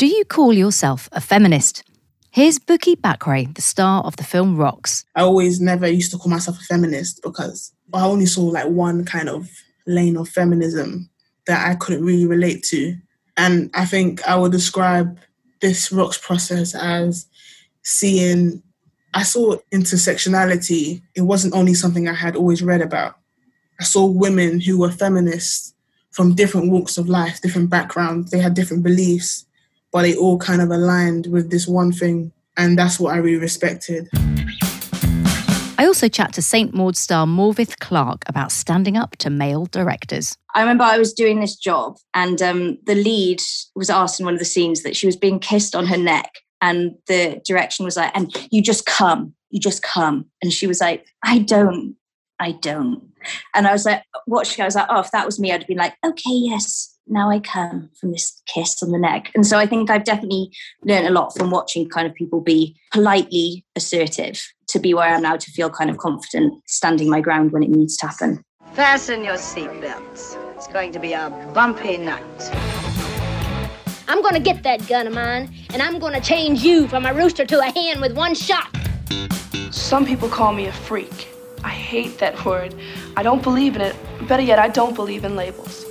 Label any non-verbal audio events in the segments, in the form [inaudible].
Do you call yourself a feminist? Here's Bukky Bakray, the star of the film Rocks. I always never used to call myself a feminist because I only saw like one kind of lane of feminism that I couldn't really relate to. And I think I would describe this Rocks process as seeing, I saw intersectionality. It wasn't only something I had always read about. I saw women who were feminists from different walks of life, different backgrounds, they had different beliefs, but they all kind of aligned with this one thing. And that's what I really respected. I also chat to St. Maud star Morfydd Clark about standing up to male directors. I remember I was doing this job, and um, the lead was asked in one of the scenes that she was being kissed on her neck. And the direction was like, and you just come, you just come. And she was like, I don't, I don't. And I was like, watching, I was like, oh, if that was me, I'd be like, okay, yes, now I come from this kiss on the neck. And so I think I've definitely learned a lot from watching kind of people be politely assertive to be where I am now to feel kind of confident standing my ground when it needs to happen. Fasten your seatbelts. It's going to be a bumpy night. I'm gonna get that gun of mine, and I'm gonna change you from a rooster to a hen with one shot. Some people call me a freak. I hate that word. I don't believe in it. Better yet, I don't believe in labels.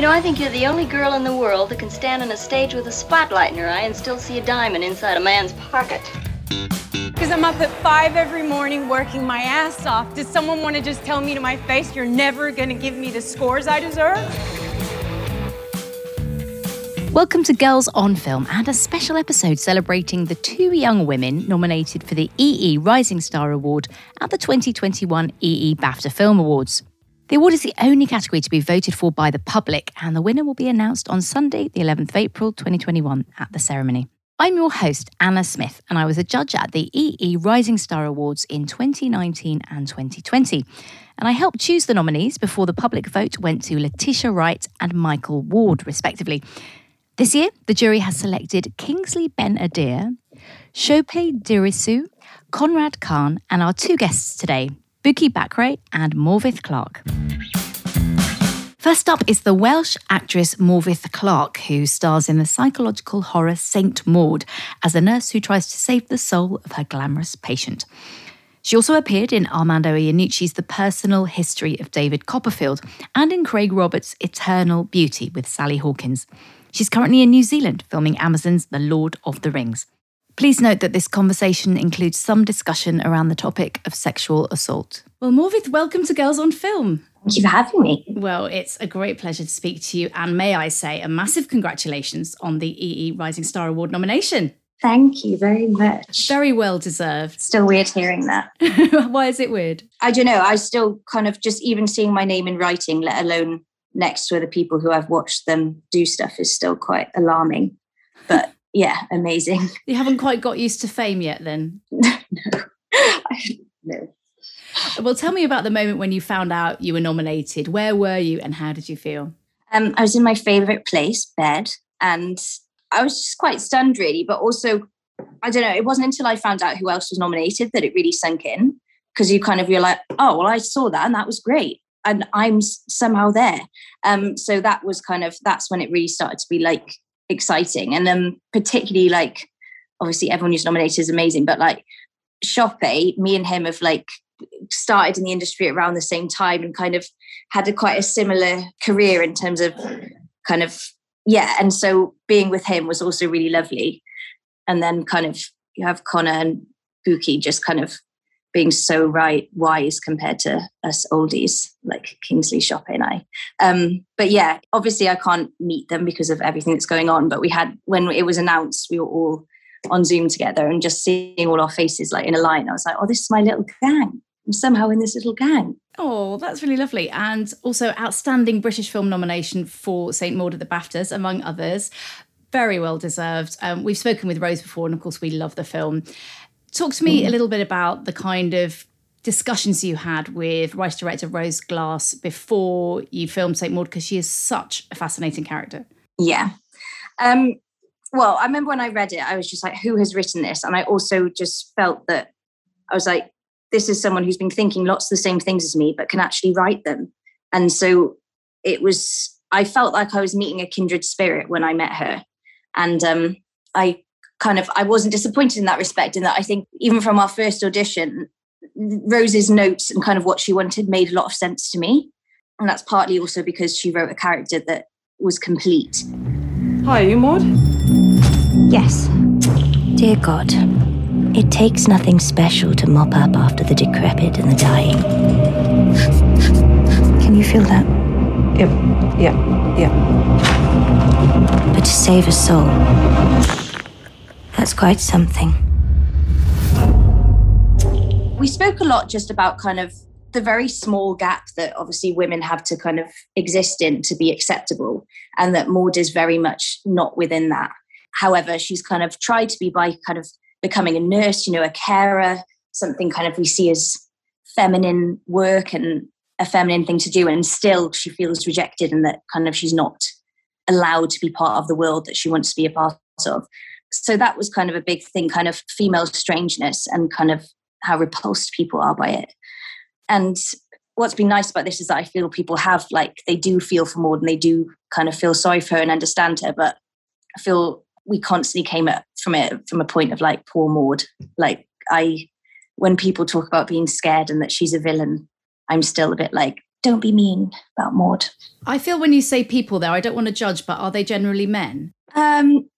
You know, I think you're the only girl in the world that can stand on a stage with a spotlight in her eye and still see a diamond inside a man's pocket. Because I'm up at five every morning working my ass off. Does someone want to just tell me to my face, you're never going to give me the scores I deserve? Welcome to Girls on Film and a special episode celebrating the two young women nominated for the EE Rising Star Award at the 2021 EE BAFTA Film Awards. The award is the only category to be voted for by the public, and the winner will be announced on Sunday, the 11th of April 2021, at the ceremony. I'm your host, Anna Smith, and I was a judge at the EE Rising Star Awards in 2019 and 2020. And I helped choose the nominees before the public vote went to Letitia Wright and Michael Ward, respectively. This year, the jury has selected Kingsley Ben Adir, Sope Dirisu, Conrad Khan, and our two guests today, Bukky Bakray and Morfydd Clark. First up is the Welsh actress Morfydd Clark, who stars in the psychological horror Saint Maud as a nurse who tries to save the soul of her glamorous patient. She also appeared in Armando Iannucci's The Personal History of David Copperfield and in Craig Roberts' Eternal Beauty with Sally Hawkins. She's currently in New Zealand filming Amazon's The Lord of the Rings. Please note that this conversation includes some discussion around the topic of sexual assault. Well, Morfydd, welcome to Girls on Film. Thank you for having me. Well, it's a great pleasure to speak to you. And may I say, a massive congratulations on the EE Rising Star Award nomination. Thank you very much. Very well deserved. Still weird hearing that. [laughs] Why is it weird? I don't know. I still kind of just even seeing my name in writing, let alone next to other people who I've watched them do stuff, is still quite alarming. But yeah, amazing. [laughs] You haven't quite got used to fame yet, then? [laughs] no. [laughs] no. Well, tell me about the moment when you found out you were nominated. Where were you and how did you feel? Um, I was in my favorite place, bed, and I was just quite stunned, really. But also, I don't know, it wasn't until I found out who else was nominated that it really sunk in because you kind of realize, oh, well, I saw that and that was great. And I'm somehow there. Um, so that was kind of, that's when it really started to be like exciting. And then, particularly, like, obviously, everyone who's nominated is amazing, but like, Sope, me and him have like started in the industry around the same time and kind of had a quite a similar career in terms of kind of yeah and so being with him was also really lovely and then kind of you have connor and Bukky just kind of being so right wise compared to us oldies like kingsley Sope and i um, but yeah obviously i can't meet them because of everything that's going on but we had when it was announced we were all on zoom together and just seeing all our faces like in a line i was like oh this is my little gang I'm somehow in this little gang. Oh, that's really lovely. And also, outstanding British film nomination for St. Maud at the BAFTAs, among others. Very well deserved. Um, we've spoken with Rose before, and of course, we love the film. Talk to me mm. a little bit about the kind of discussions you had with writer director Rose Glass before you filmed St. Maud, because she is such a fascinating character. Yeah. Um, well, I remember when I read it, I was just like, who has written this? And I also just felt that I was like, this is someone who's been thinking lots of the same things as me, but can actually write them. And so it was, I felt like I was meeting a kindred spirit when I met her. And um, I kind of I wasn't disappointed in that respect. In that I think even from our first audition, Rose's notes and kind of what she wanted made a lot of sense to me, and that's partly also because she wrote a character that was complete. Hi, are you Maud? Yes. Dear God, it takes nothing special to mop up after the decrepit and the dying. Can you feel that? Yep. Yeah. Yeah. But to save a soul, that's quite something. We spoke a lot just about kind of the very small gap that obviously women have to kind of exist in to be acceptable, and that Maud is very much not within that. However, she's kind of tried to be by kind of becoming a nurse, you know, a carer, something kind of we see as feminine work and a feminine thing to do, and still she feels rejected and that kind of she's not allowed to be part of the world that she wants to be a part of. So that was kind of a big thing, kind of female strangeness and kind of how repulsed people are by it. And what's been nice about this is that I feel people have like they do feel for Maud and they do kind of feel sorry for her and understand her, but I feel we constantly came at from it from a point of like poor Maud. Like I when people talk about being scared and that she's a villain, I'm still a bit like, don't be mean about Maud. I feel when you say people there, I don't want to judge, but are they generally men? Um,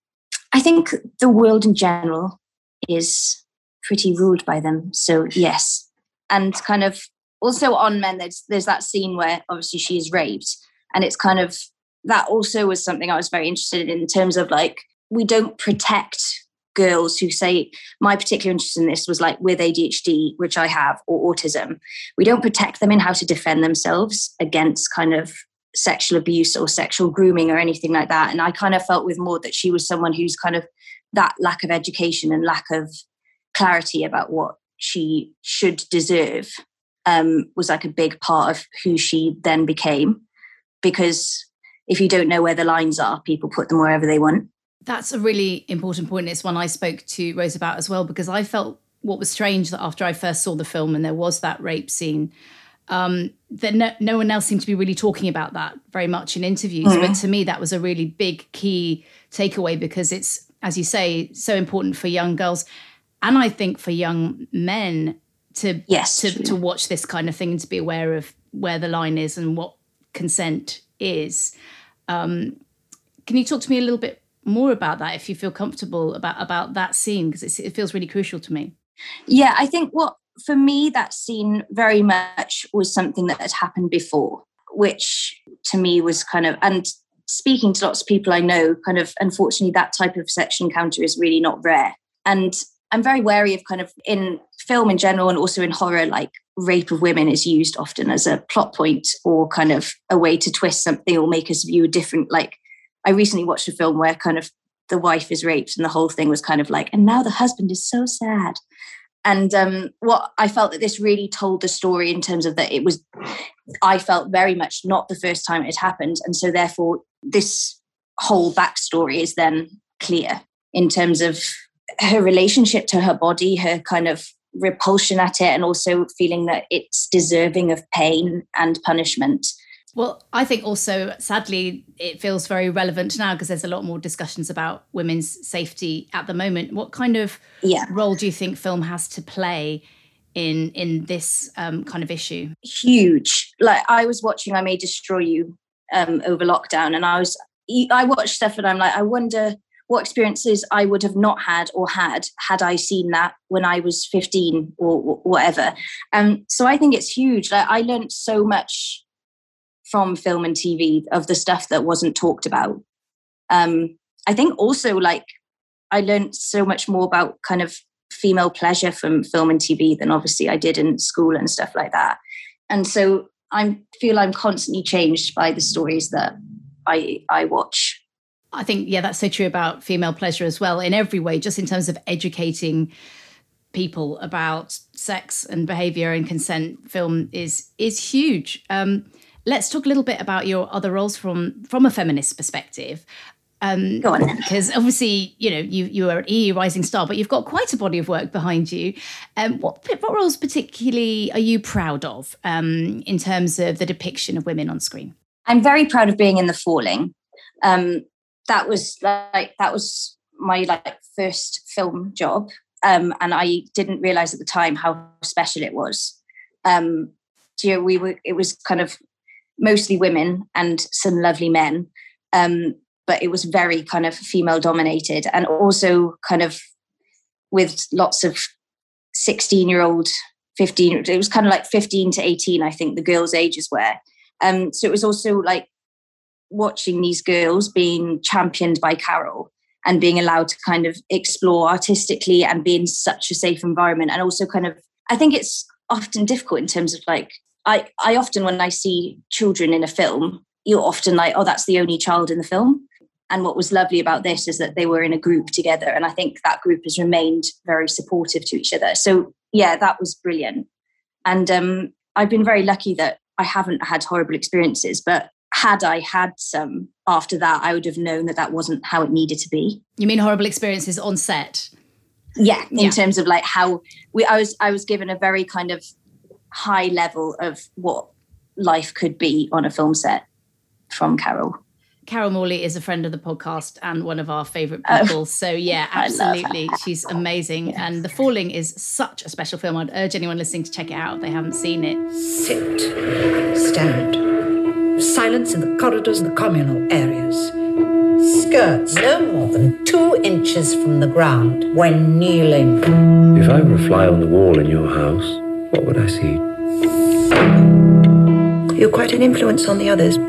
I think the world in general is pretty ruled by them. So yes, and kind of also on men. There's there's that scene where obviously she is raped, and it's kind of that also was something I was very interested in in terms of like we don't protect girls who say my particular interest in this was like with ADHD, which I have, or autism. We don't protect them in how to defend themselves against kind of sexual abuse or sexual grooming or anything like that. And I kind of felt with Maud that she was someone who's kind of that lack of education and lack of clarity about what she should deserve um, was like a big part of who she then became. Because if you don't know where the lines are, people put them wherever they want. That's a really important point. It's one I spoke to Rose about as well, because I felt what was strange that after I first saw the film and there was that rape scene, um, that no, no, one else seemed to be really talking about that very much in interviews. Mm. But to me, that was a really big key takeaway because it's, as you say, so important for young girls and I think for young men to yes to, to watch this kind of thing and to be aware of where the line is and what consent is. Um, can you talk to me a little bit more about that if you feel comfortable about about that scene because it feels really crucial to me yeah i think what for me that scene very much was something that had happened before which to me was kind of and speaking to lots of people i know kind of unfortunately that type of sexual encounter is really not rare and i'm very wary of kind of in film in general and also in horror like rape of women is used often as a plot point or kind of a way to twist something or make us view a different like I recently watched a film where kind of the wife is raped and the whole thing was kind of like, and now the husband is so sad. And um, what I felt that this really told the story in terms of that it was, I felt very much not the first time it had happened. And so therefore, this whole backstory is then clear in terms of her relationship to her body, her kind of repulsion at it, and also feeling that it's deserving of pain and punishment. Well, I think also, sadly, it feels very relevant now because there's a lot more discussions about women's safety at the moment. What kind of yeah. role do you think film has to play in in this um, kind of issue? Huge. Like I was watching I May Destroy You um, over lockdown, and I was I watched stuff, and I'm like, I wonder what experiences I would have not had or had had I seen that when I was 15 or whatever. Um, so I think it's huge. Like I learned so much from film and TV of the stuff that wasn't talked about. Um, I think also like I learned so much more about kind of female pleasure from film and TV than obviously I did in school and stuff like that. And so I feel I'm constantly changed by the stories that I I watch. I think yeah, that's so true about female pleasure as well in every way, just in terms of educating people about sex and behavior and consent. Film is is huge. Um, let's talk a little bit about your other roles from from a feminist perspective. Um, Go on. [laughs] Because obviously, you know, you you are an EE Rising Star, but you've got quite a body of work behind you. Um, what what roles particularly are you proud of um, in terms of the depiction of women on screen? I'm very proud of being in The Falling. Um, that was like that was my like first film job, um, and I didn't realize at the time how special it was. Um, you know, we were it was kind of mostly women and some lovely men, um, but it was very kind of female dominated, and also kind of with lots of sixteen year old 15 it was kind of like 15 to 18 i think the girls ages were. Um so it was also like watching these girls being championed by carol and being allowed to kind of explore artistically and be in such a safe environment and also kind of i think it's often difficult in terms of like i i often when i see children in a film you're often like oh that's the only child in the film and what was lovely about this is that they were in a group together and i think that group has remained very supportive to each other so yeah, that was brilliant. And um, I've been very lucky that I haven't had horrible experiences, but had I had some after that, I would have known that that wasn't how it needed to be. You mean horrible experiences on set? Yeah, in yeah. terms of like how we, I was, I was given a very kind of high level of what life could be on a film set from Carol. Carol Morley is a friend of the podcast and one of our favorite oh. people. Oh, so yeah, [laughs] absolutely. She's amazing. Yes. And The Falling is such a special film. I'd urge anyone listening to check it out if they haven't seen it. Sit. Stand. Silence in the corridors and the communal areas. Skirts no more than two inches from the ground when kneeling. If I were a fly on the wall in your house, what would I see? You're quite an influence on the others. You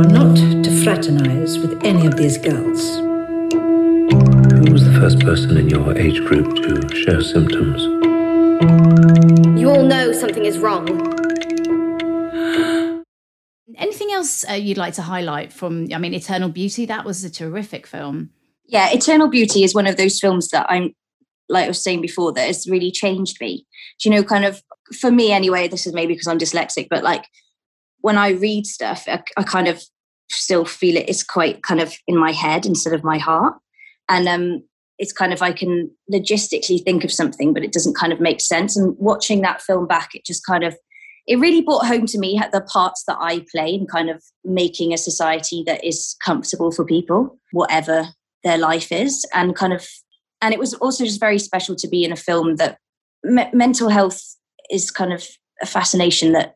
are not to fraternize with any of these girls. Who was the first person in your age group to show symptoms? You all know something is wrong. Anything else uh, you'd like to highlight from, I mean, Eternal Beauty? That was a terrific film. Yeah, Eternal Beauty is one of those films that I'm, like I was saying before, that has really changed me. Do you know, kind of, for me anyway, this is maybe because I'm dyslexic, but like when I read stuff, I, I, kind of still feel it is quite kind of in my head instead of my heart. And um, it's kind of I can logistically think of something, but it doesn't kind of make sense. And watching that film back, it just kind of it really brought home to me the parts that I play in kind of making a society that is comfortable for people, whatever their life is, and kind of. And it was also just very special to be in a film that me- mental health is kind of a fascination that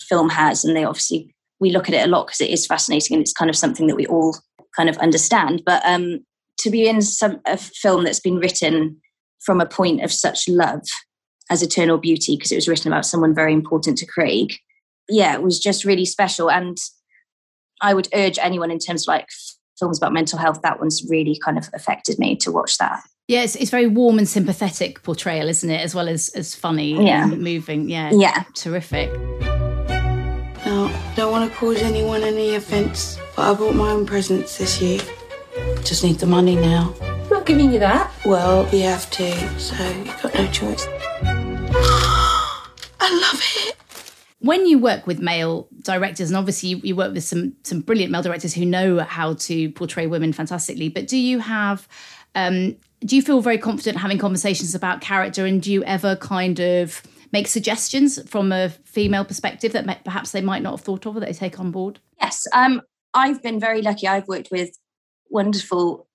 film has, and they obviously we look at it a lot because it is fascinating and it's kind of something that we all kind of understand. But um, to be in some a film that's been written from a point of such love as Eternal Beauty, because it was written about someone very important to Craig, yeah, it was just really special. And I would urge anyone in terms of like films about mental health, that one's really kind of affected me to watch that. Yeah, it's, it's very warm and sympathetic portrayal, isn't it? As well as as funny yeah. and moving. Yeah, yeah, terrific. Now, don't want to cause anyone any offence, but I bought my own presents this year. Just need the money now. I'm not giving you that. Well, you have to, so you've got no choice. [gasps] I love it. When you work with male directors, and obviously you, you work with some some brilliant male directors who know how to portray women fantastically, but do you have um, do you feel very confident having conversations about character and do you ever kind of make suggestions from a female perspective that may, perhaps they might not have thought of or that they take on board? Yes, um, I've been very lucky. I've worked with wonderful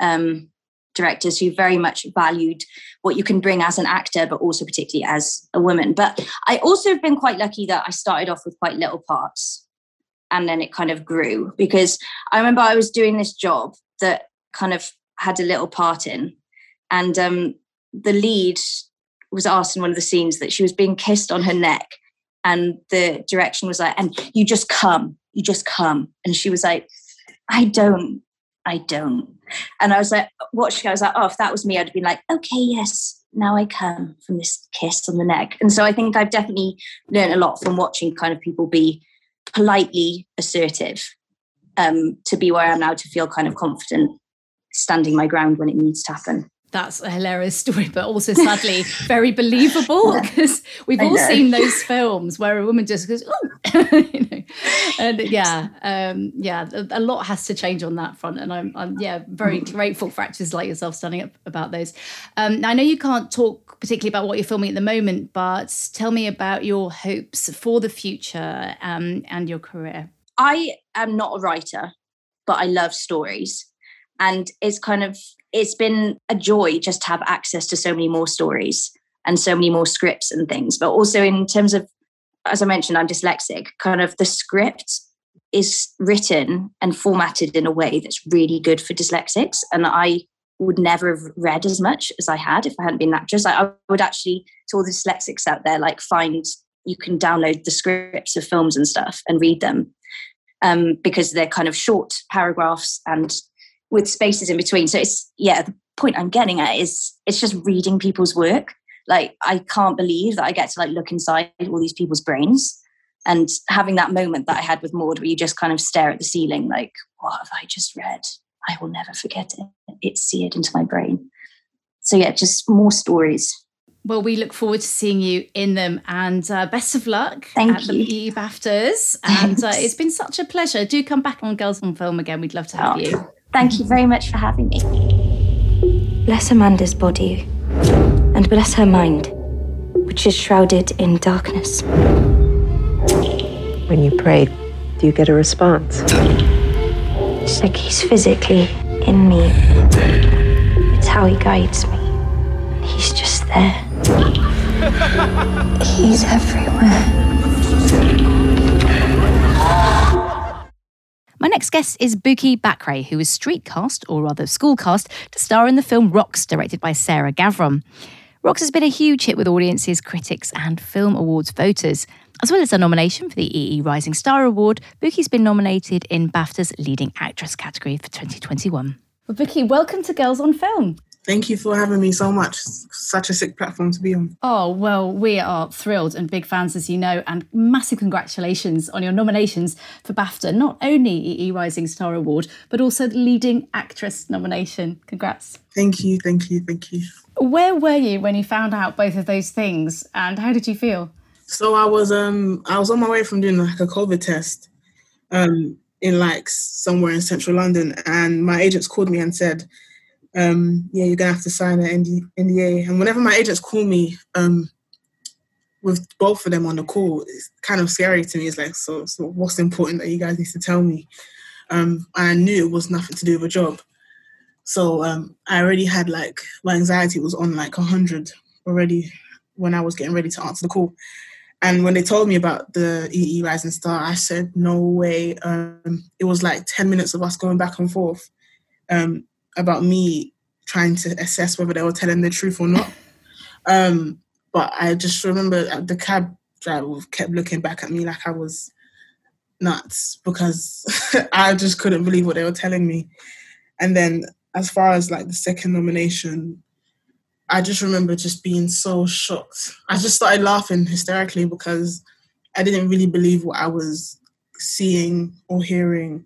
um, directors who very much valued what you can bring as an actor, but also particularly as a woman. But I also have been quite lucky that I started off with quite little parts and then it kind of grew because I remember I was doing this job that kind of had a little part in, and um, the lead was asked in one of the scenes that she was being kissed on her neck and the direction was like and you just come you just come and she was like i don't i don't. And i was like watching i was like oh if that was me i'd have been like okay yes now i come from this kiss on the neck. And so i think i've definitely learned a lot from watching kind of people be politely assertive um, to be where i am now to feel kind of confident standing my ground when it needs to happen that's a hilarious story, but also sadly [laughs] very believable because we've all seen those films where a woman just goes, "Oh," [laughs] you know, and yeah, um, yeah, a, a, lot has to change on that front, and I'm, I'm yeah, very grateful for actors like yourself standing up about those. Um, I know you can't talk particularly about what you're filming at the moment, but tell me about your hopes for the future um, and your career. I am not a writer. but I love stories. And it's kind of it's been a joy just to have access to so many more stories and so many more scripts and things. But also in terms of, as I mentioned, I'm dyslexic. Kind of the script is written and formatted in a way that's really good for dyslexics, and I would never have read as much as I had if I hadn't been an actress. I would actually, to all the dyslexics out there, like find you can download the scripts of films and stuff and read them um, because they're kind of short paragraphs and with spaces in between. So it's yeah, the point I'm getting at is it's just reading people's work. Like I can't believe that I get to like look inside all these people's brains and having that moment that I had with Maud where you just kind of stare at the ceiling like, what have I just read? I will never forget it. It's seared into my brain. So yeah, just more stories. Well, we look forward to seeing you in them and uh, best of luck Thank at you. the BAFTAs. [laughs] And uh, it's been such a pleasure. Do come back on Girls on Film again. We'd love to have Oh, you. Thank you very much for having me. Bless Amanda's body, and bless her mind, which is shrouded in darkness. When you pray, do you get a response? It's like he's physically in me. It's how he guides me. He's just there. He's everywhere. My next guest is Bukky Bakray, who was street cast, or rather school cast, to star in the film Rocks, directed by Sarah Gavron. Rocks has been a huge hit with audiences, critics, and film awards voters. As well as a nomination for the EE Rising Star Award, Bukky's been nominated in BAFTA's Leading Actress category for 2021. Well, Buki, welcome to Girls on Film. Thank you for having me so much. Such a sick platform to be on. Oh, well, we are thrilled and big fans, as you know, and massive congratulations on your nominations for BAFTA, not only EE Rising Star Award, but also the Leading Actress nomination. Congrats. Thank you, thank you, thank you. Where were you when you found out both of those things, and how did you feel? So I was um I was on my way from doing like a COVID test um in like somewhere in central London and my agents called me and said um yeah you're gonna have to sign an ND- NDA and whenever my agents call me um with both of them on the call it's kind of scary to me. It's like so so what's important that you guys need to tell me? Um I knew it was nothing to do with a job. So um I already had like my anxiety was on like hundred already when I was getting ready to answer the call. And when they told me about the EE Rising Star, I said, no way. Um, it was like 10 minutes of us going back and forth. Um, about me trying to assess whether they were telling the truth or not. um, but I just remember the cab driver kept looking back at me like I was nuts because [laughs] I just couldn't believe what they were telling me. And then, as far as like the second nomination, I just remember just being so shocked. I just started laughing hysterically because I didn't really believe what I was seeing or hearing.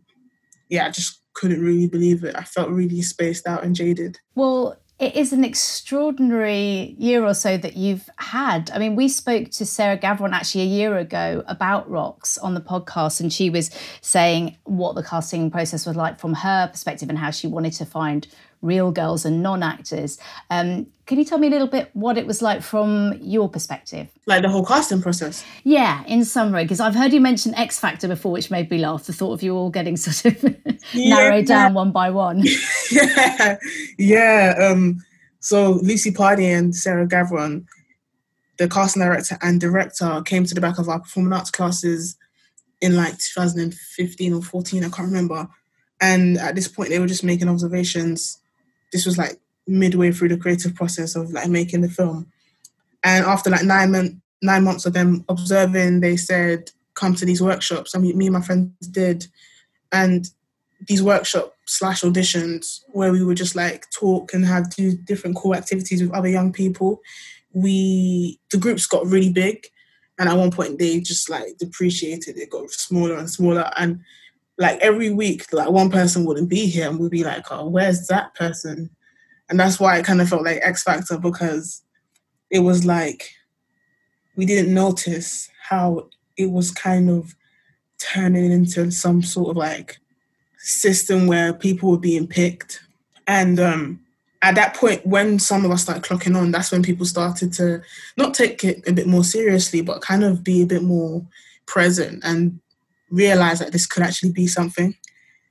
Yeah, I just couldn't really believe it. I felt really spaced out and jaded. Well, it is an extraordinary year or so that you've had. I mean, we spoke to Sarah Gavron actually a year ago about Rocks on the podcast, and she was saying what the casting process was like from her perspective and how she wanted to find real girls and non actors. Um, can you tell me a little bit what it was like from your perspective? Like the whole casting process. Yeah, in summary, because I've heard you mention X Factor before, which made me laugh. The thought of you all getting [laughs] sort of narrowed down one by one. yeah, [laughs] yeah. Um, so Lucy Pardee and Sarah Gavron, the casting director and director, came to the back of our performing arts classes in like 2015 or 14, I can't remember. And at this point, they were just making observations. This was like midway through the creative process of like making the film. And after like nine, mon- nine months of them observing, they said, come to these workshops. I mean, me and my friends did. And these workshop slash auditions where we would just like talk and have do different cool activities with other young people. We the groups got really big, and at one point they just like depreciated. It got smaller and smaller, and like every week, like one person wouldn't be here, and we'd be like, "Oh, where's that person?" And that's why it kind of felt like X Factor because it was like we didn't notice how it was kind of turning into some sort of like system where people were being picked. And um, at that point, when some of us started clocking on, that's when people started to not take it a bit more seriously, but kind of be a bit more present and realize that this could actually be something.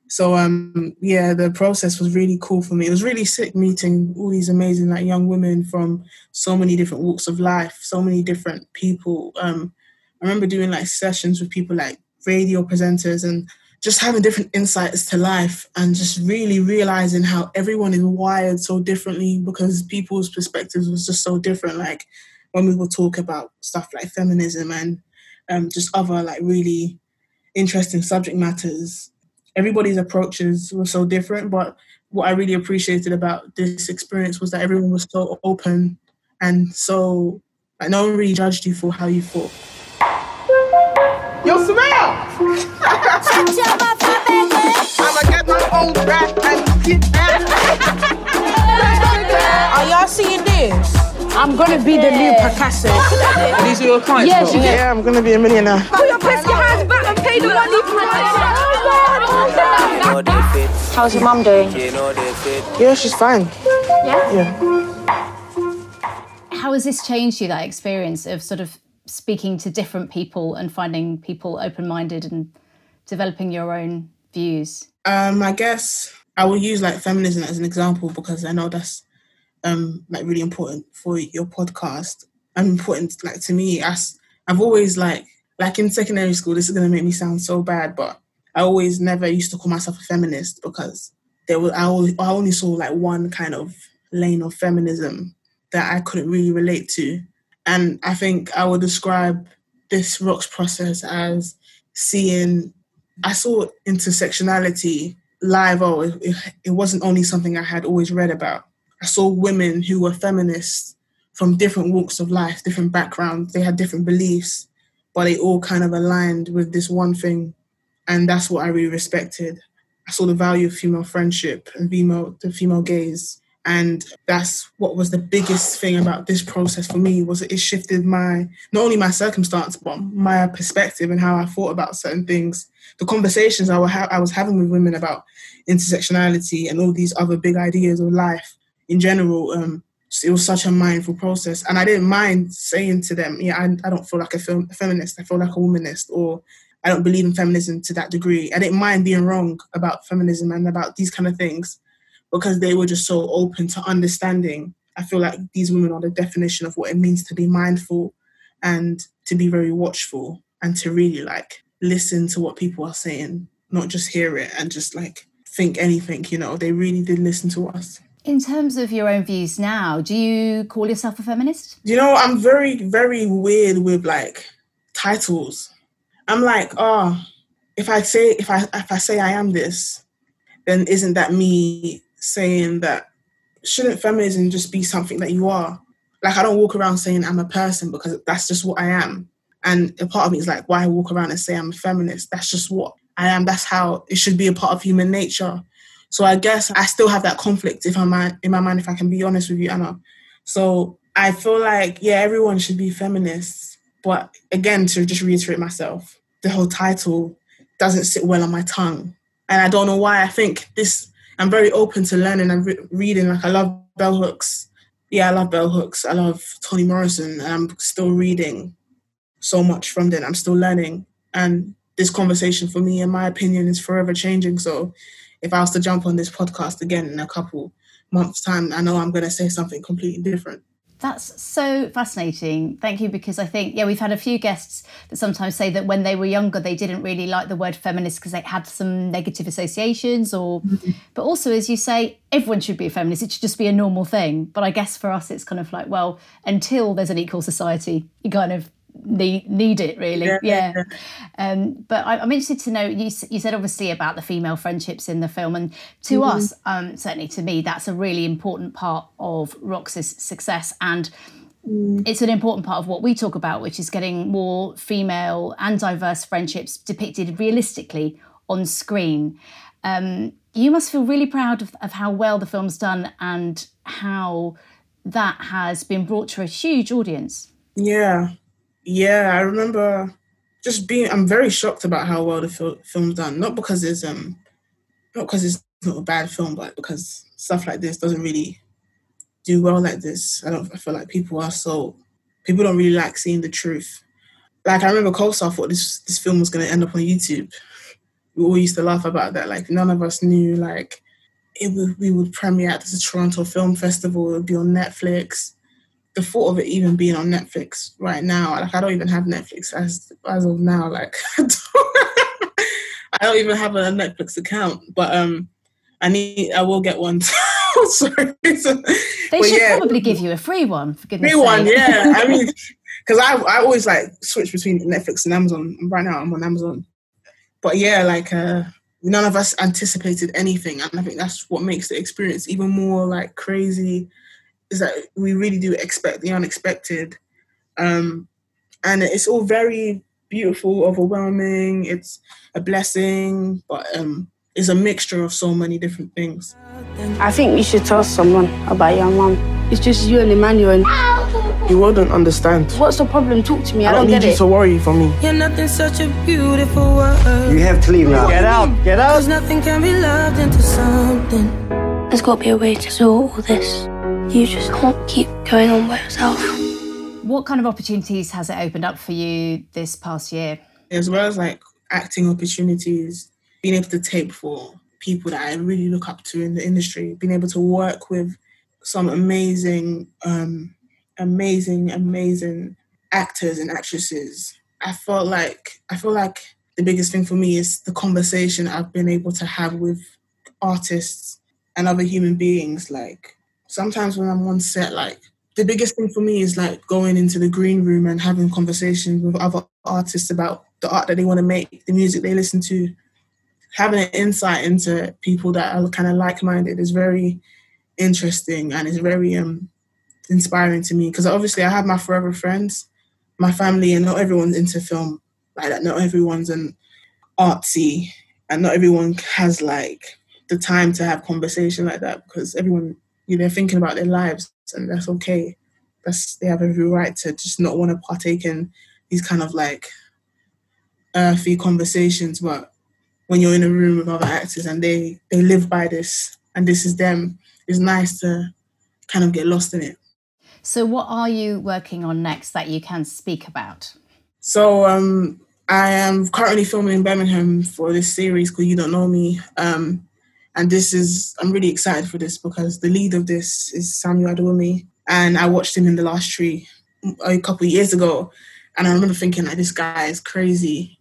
So um yeah, the process was really cool for me. It was really sick meeting all these amazing like young women from so many different walks of life, so many different people. Um I remember doing like sessions with people like radio presenters and just having different insights to life and just really realizing how everyone is wired so differently because people's perspectives was just so different. Like when we would talk about stuff like feminism and um, just other like really interesting subject matters, everybody's approaches were so different. But what I really appreciated about this experience was that everyone was so open and so like no one really judged you for how you thought. Yo, Samel! I'ma get my own rap and keep [laughs] Are y'all seeing this? I'm gonna be the new Picasso. These are your clients? Yes, you yeah, I'm gonna be a millionaire. Put your pesky hands pay the money for How's your mum doing? Yeah, she's fine. Yeah? Yeah. How has this changed you, that experience of sort of speaking to different people and finding people open minded and developing your own views? Um, I guess I will use like feminism as an example because I know that's um like really important for your podcast and important like to me as I've always like like in secondary school this is gonna make me sound so bad but I always never used to call myself a feminist because there was I, always, I only saw like one kind of lane of feminism that I couldn't really relate to and I think I would describe this rocks process as seeing I saw intersectionality live oh it, it wasn't only something I had always read about I saw women who were feminists from different walks of life, different backgrounds. They had different beliefs, but it all kind of aligned with this one thing. And that's what I really respected. I saw the value of female friendship and female the female gaze. And that's what was the biggest thing about this process for me was it shifted my not only my circumstance but my perspective and how I thought about certain things. The conversations I, ha- I was having with women about intersectionality and all these other big ideas of life in general, um, it was such a mindful process. And I didn't mind saying to them, yeah, I, I don't feel like a, fem- a feminist, I feel like a womanist, or I don't believe in feminism to that degree. I didn't mind being wrong about feminism and about these kind of things because they were just so open to understanding. I feel like these women are the definition of what it means to be mindful and to be very watchful and to really like listen to what people are saying, not just hear it and just like think anything, you know. They really did listen to us. In terms of your own views now, do you call yourself a feminist? You know, I'm very, very weird with like titles. I'm like, oh, if I say if I if I say I am this, then isn't that me saying that shouldn't feminism just be something that you are? Like I don't walk around saying I'm a person because that's just what I am. And a part of me is like, why walk around and say I'm a feminist? That's just what I am. That's how it should be a part of human nature. So I guess I still have that conflict if I'm in my mind, if I can be honest with you, Anna. So I feel like, yeah, everyone should be feminists. But again, to just reiterate myself, the whole title doesn't sit well on my tongue. And I don't know why. I think this, I'm very open to learning and re- reading. Like, I love bell hooks. Yeah, I love bell hooks. I love Toni Morrison. And I'm still reading so much from them. I'm still learning. And this conversation for me, in my opinion, is forever changing. So if I was to jump on this podcast again in a couple months' time, I know I'm going to say something completely different. That's so fascinating. Thank you, because I think, yeah, we've had a few guests that sometimes say that when they were younger, they didn't really like the word feminist because they had some negative associations, or, mm-hmm. but also, as you say, everyone should be a feminist. It should just be a normal thing. But I guess for us, it's kind of like, well, until there's an equal society, you kind of need need it really yeah, yeah. yeah. Um, but I, am interested to know you, you said obviously about the female friendships in the film and to mm-hmm. us um, certainly to me that's a really important part of Rocks's success and mm. it's an important part of what we talk about which is getting more female and diverse friendships depicted realistically on screen um, you must feel really proud of, of how well the film's done and how that has been brought to a huge audience yeah yeah, I remember just being. I'm very shocked about how well the fil- film's done. Not because it's um, not because it's not a bad film, but because stuff like this doesn't really do well like this. I don't. I feel like people are so people don't really like seeing the truth. Like I remember Kosar thought this this film was going to end up on YouTube. we all used to laugh about that. Like none of us knew like it would, we would premiere at the Toronto Film Festival. It would be on Netflix. The thought of it even being on Netflix right now, like I don't even have Netflix as as of now. Like [laughs] I don't, I don't even have a Netflix account, but um, I need I will get one. [laughs] Sorry. They should yeah. probably give you a free one. For goodness' Free sake. one, yeah. I [laughs] mean, because I I always like switch between Netflix and Amazon. Right now, I'm on Amazon. But yeah, like uh, none of us anticipated anything, and I think that's what makes the experience even more like crazy. Is that we really do expect the unexpected, um, and it's all very beautiful, overwhelming. It's a blessing, but um, it's a mixture of so many different things. I think you should tell someone about your mom. It's just you and Emmanuel. You wouldn't understand. What's the problem? Talk to me. I, I don't, don't need get you it. to worry for me. You're nothing such a beautiful word. You have to leave now. Get out. Get out. Cause nothing can be loved into something. There's got to be a way to sort all this. You just can't keep going on by yourself. What kind of opportunities has it opened up for you this past year? As well as like acting opportunities, being able to tape for people that I really look up to in the industry, being able to work with some amazing, um, amazing, amazing actors and actresses. I felt like I feel like the biggest thing for me is the conversation I've been able to have with artists and other human beings. Like sometimes when I'm on set, like the biggest thing for me is like going into the green room and having conversations with other artists about the art that they want to make, the music they listen to, having an insight into people that are kind of like-minded is very interesting and it's very um inspiring to me because obviously I have my forever friends, my family, and not everyone's into film like that. Not everyone's an artsy, and not everyone has like the time to have conversation like that because everyone you know they're thinking about their lives and that's okay. That's they have every right to just not want to partake in these kind of like earthy conversations, but when you're in a room with other actors and they they live by this and this is them, it's nice to kind of get lost in it. So, what are you working on next that you can speak about? So, um, I am currently filming in Birmingham for this series called You Don't Know Me. Um, and this is, I'm really excited for this because the lead of this is Samuel Adewunmi. And I watched him in The Last Tree a couple of years ago. And I remember thinking, like, this guy is crazy.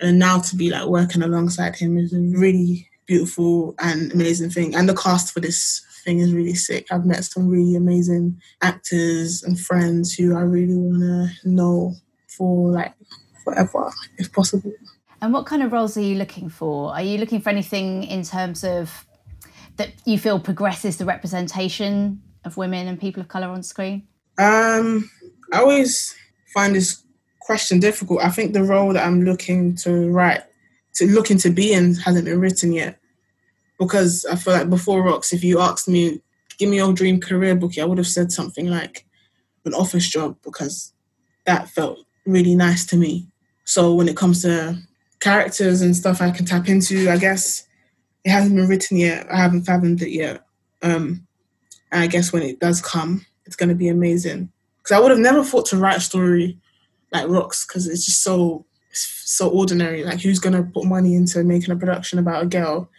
And now to be like working alongside him is a really beautiful and amazing thing. And the cast for this thing is really sick. I've met some really amazing actors and friends who I really want to know for like forever, if possible. And what kind of roles are you looking for? Are you looking for anything in terms of that you feel progresses the representation of women and people of colour on screen? Um, I always find this question difficult. I think the role that I'm looking to write, to looking to be in, hasn't been written yet. Because I feel like before Rocks, if you asked me, give me your dream career Bukky, I would have said something like an office job because that felt really nice to me. So when it comes to characters and stuff I can tap into, I guess it hasn't been written yet. I haven't fathomed it yet. Um, I guess when it does come, it's going to be amazing. Because I would have never thought to write a story like Rocks because it's just so it's so ordinary. Like who's going to put money into making a production about a girl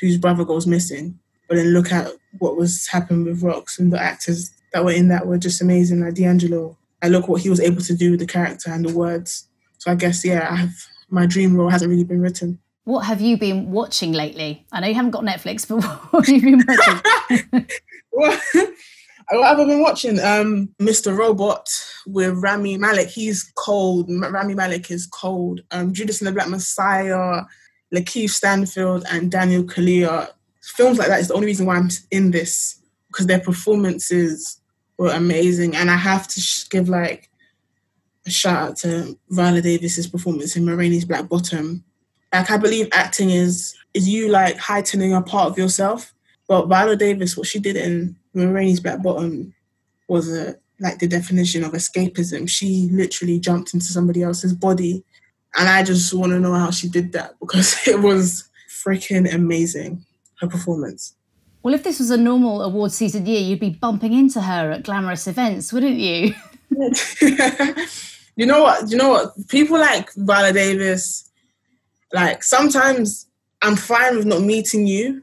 whose brother goes missing? But then look at what was happening with Rocks and the actors that were in that were just amazing. Like D'Angelo, I look what he was able to do with the character and the words. So I guess yeah, I have my dream role hasn't really been written. What have you been watching lately? I know you haven't got Netflix, but [laughs] what have you been watching? [laughs] well, [laughs] what have I been watching? Um, Mr. Robot with Rami Malek. He's cold. Rami Malek is cold. Um, Judas and the Black Messiah, Lakeith Stanfield, and Daniel Kaluuya. Films like that is the only reason why I'm in this because their performances were amazing, and I have to sh- give like a shout out to Viola Davis's performance in Ma Rainey's Black Bottom. Like I believe acting is is you like heightening a part of yourself. But Viola Davis, what she did in Ma Rainey's Black Bottom was a like the definition of escapism. She literally jumped into somebody else's body. And I just want to know how she did that because [laughs] it was freaking amazing, her performance. Well, if this was a normal award season year, you'd be bumping into her at glamorous events, wouldn't you? [laughs] [laughs] you know what? You know what? People like Viola Davis, like sometimes I'm fine with not meeting you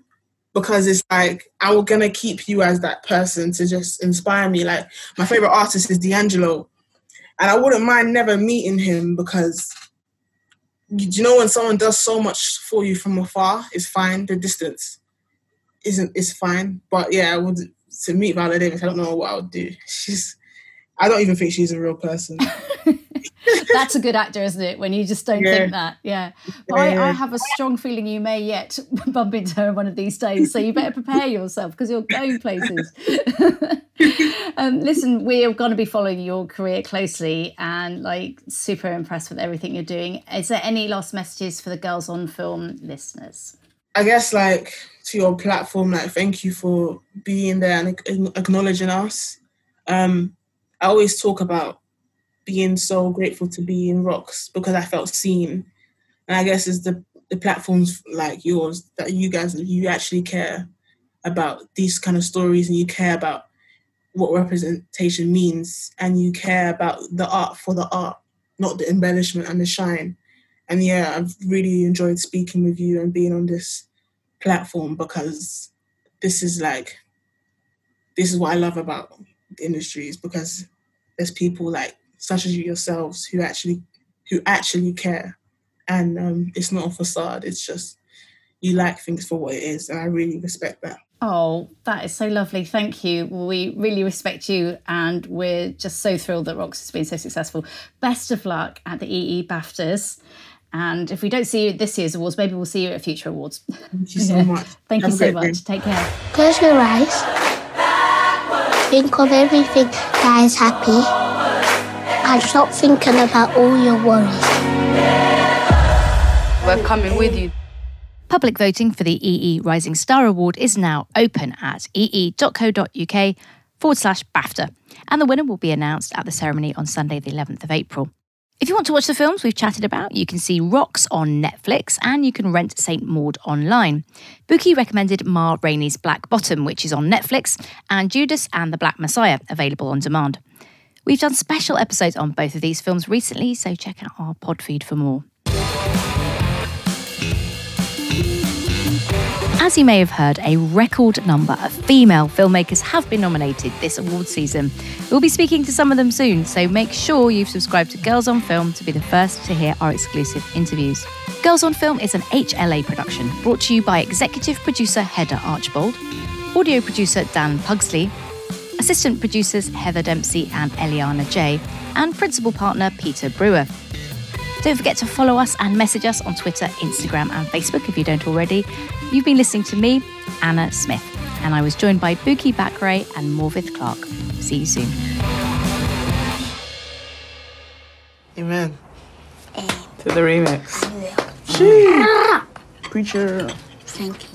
because it's like I was gonna keep you as that person to just inspire me. Like my favorite artist is D'Angelo, and I wouldn't mind never meeting him because you, know when someone does so much for you from afar, it's fine. The distance isn't is fine, but yeah, I would to meet Viola Davis. I don't know what I would do. [laughs] She's I don't even think she's a real person. [laughs] That's a good actor, isn't it? When you just don't Yeah. think that. Yeah. But I, I have a strong feeling you may yet [laughs] bump into her one of these days. So you better prepare yourself because you're going places. [laughs] um, listen, we are going to be following your career closely and like super impressed with everything you're doing. Is there any last messages for the Girls on Film listeners? I guess like to your platform, like thank you for being there and acknowledging us. Um, I always talk about being so grateful to be in Rocks because I felt seen, and I guess it's the the platforms like yours that you guys you actually care about these kind of stories and you care about what representation means and you care about the art for the art, not the embellishment and the shine. And yeah, I've really enjoyed speaking with you and being on this platform because this is like this is what I love about the industry is because there's people like such as you yourselves who actually who actually care and um, it's not a facade it's just you like things for what it is and I really respect that Oh, that is so lovely. Thank you. We really respect you and we're just so thrilled that Rocks has been so successful. Best of luck at the EE BAFTAs. And if we don't see you at this year's awards, maybe we'll see you at future awards. Thank you so [laughs] much. Thank Have you so much. day. Take care. Close your eyes. Think of everything that is happy. And stop thinking about all your worries. We're coming with you. Public voting for the EE Rising Star Award is now open at ee.co.uk forward slash BAFTA, and the winner will be announced at the ceremony on Sunday, the 11th of April. If you want to watch the films we've chatted about, you can see Rocks on Netflix and you can rent St. Maud online. Bukky recommended Ma Rainey's Black Bottom, which is on Netflix, and Judas and the Black Messiah, available on demand. We've done special episodes on both of these films recently, so check out our pod feed for more. As you may have heard, a record number of female filmmakers have been nominated this award season. We'll be speaking to some of them soon, so make sure you've subscribed to Girls on Film to be the first to hear our exclusive interviews. Girls on Film is an HLA production brought to you by executive producer Heather Archbold, audio producer Dan Pugsley, assistant producers Heather Dempsey and Eliana J, and principal partner Peter Brewer. Don't forget to follow us and message us on Twitter, Instagram, and Facebook if you don't already. You've been listening to me, Anna Smith, and I was joined by Bukky Bakray and Morfydd Clark. See you soon. Amen. To the remix. Preacher. Thank you.